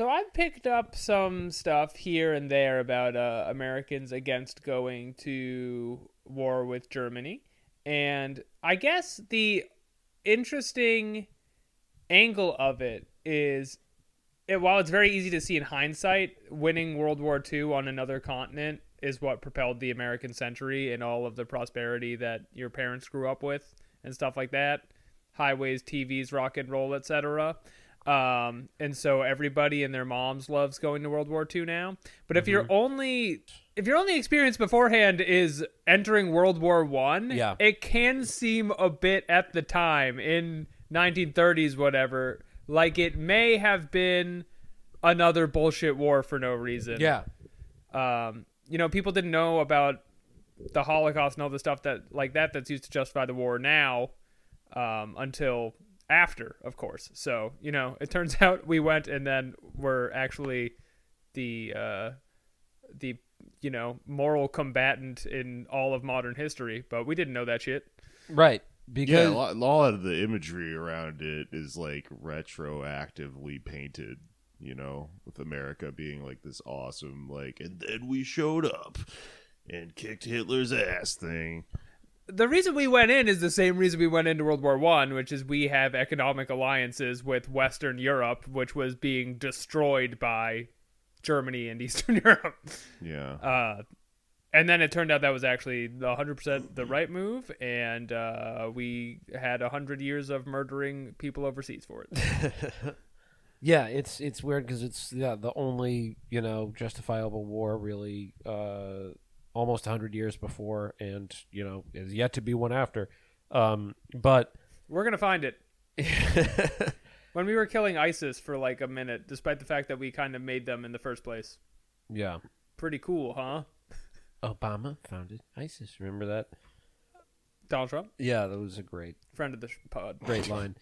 So I've picked up some stuff here and there about uh, Americans against going to war with Germany, and I guess the interesting angle of it is, it, while it's very easy to see in hindsight, winning World War II on another continent is what propelled the American century and all of the prosperity that your parents grew up with and stuff like that, highways, TVs, rock and roll, etc. Um, and so everybody and their moms loves going to World War II now. But if your only if your only experience beforehand is entering World War One, Yeah. it can seem a bit at the time in 1930s, whatever, like it may have been another bullshit war for no reason. Yeah. Um, you know, people didn't know about the Holocaust and all the stuff that like that that's used to justify the war now um, until after, of course. So you know, it turns out we went and then we're actually the uh, the you know moral combatant in all of modern history, but we didn't know that shit. Right. Yeah, Because a lot, a lot of the imagery around it is like retroactively painted, you know, with America being like this awesome, like, and then we showed up and kicked Hitler's ass thing. The reason we went in is the same reason we went into World War One, which is we have economic alliances with Western Europe, which was being destroyed by Germany and Eastern Europe. Yeah. Uh, and then it turned out that was actually the 100% the right move, and uh, we had 100 years of murdering people overseas for it. yeah, it's it's weird because it's yeah the only you know justifiable war really uh, almost hundred years before, and you know is yet to be one after. Um, but We're going to find it. When we were killing ISIS for like a minute, despite the fact that we kind of made them in the first place. yeah, Pretty cool, huh? Obama founded ISIS. Remember that? Donald Trump, Yeah, that was a great friend of the pod. great line.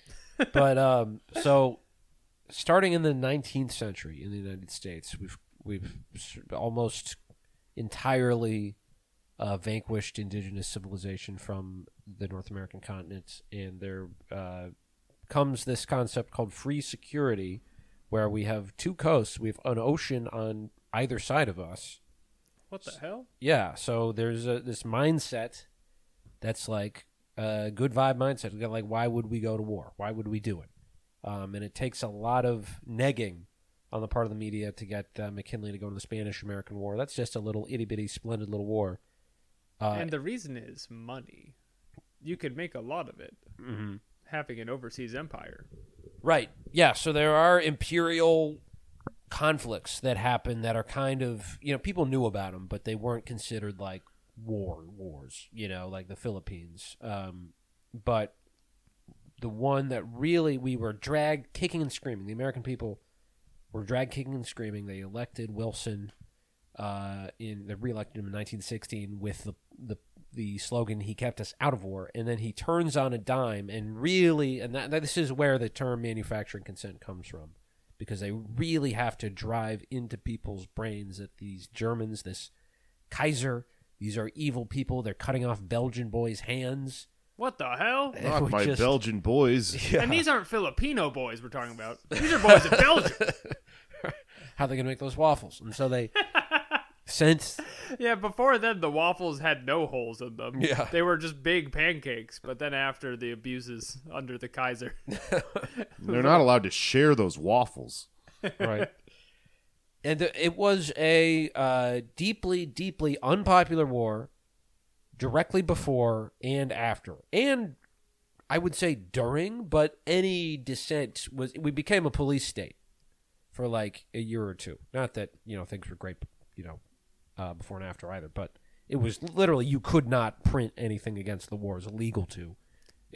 but um, so starting in the 19th century in the United States, we've we've almost entirely uh, vanquished indigenous civilization from the North American continent, and there uh, comes this concept called free security, where we have two coasts, we have an ocean on either side of us. What the hell? Yeah, so there's a, this mindset that's like a good vibe mindset. Like, why would we go to war? Why would we do it? Um, and it takes a lot of negging on the part of the media to get uh, McKinley to go to the Spanish-American War. That's just a little itty bitty, splendid little war. Uh, and the reason is money. You could make a lot of it mhm. having an overseas empire. Right. Yeah. So there are imperial conflicts that happen that are kind of you know people knew about them, but they weren't considered like war wars. You know, like the Philippines. Um, but the one that really we were dragged kicking and screaming. The American people were drag kicking and screaming. They elected Wilson. Uh, in they reelected him in 1916 with the the the slogan "He kept us out of war," and then he turns on a dime and really, and that, that this is where the term manufacturing consent comes from, because they really have to drive into people's brains that these Germans, this Kaiser, these are evil people. They're cutting off Belgian boys' hands. What the hell? Not my just- Belgian boys. Yeah. And these aren't Filipino boys we're talking about. These are boys of Belgium. How they gonna make those waffles? And so they since Yeah, before then the waffles had no holes in them. Yeah. They were just big pancakes. But then after the abuses under the Kaiser, They're not allowed to share those waffles. right. And it was a uh, deeply, deeply unpopular war directly before and after. And I would say during, but any dissent was, we became a police state for like a year or two. Not that, you know, things were great, you know, uh, before and after either, but it was literally, you could not print anything against the war. It was illegal to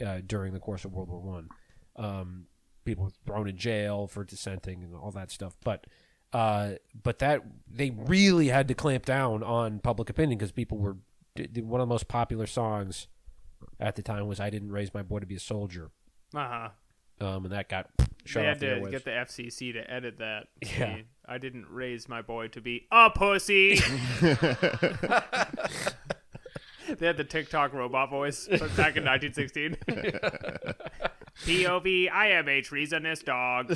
uh, during the course of World War One. Um, people were thrown in jail for dissenting and all that stuff. But uh, but that they really had to clamp down on public opinion because people were one of the most popular songs at the time was "I Didn't Raise My Boy to Be a Soldier," uh huh. Um, and that got shut They off had to airwaves. get the FCC to edit that. Yeah. See, I didn't raise my boy to be a pussy. they had the TikTok robot voice back in 1916. POV, I am a treasonous dog.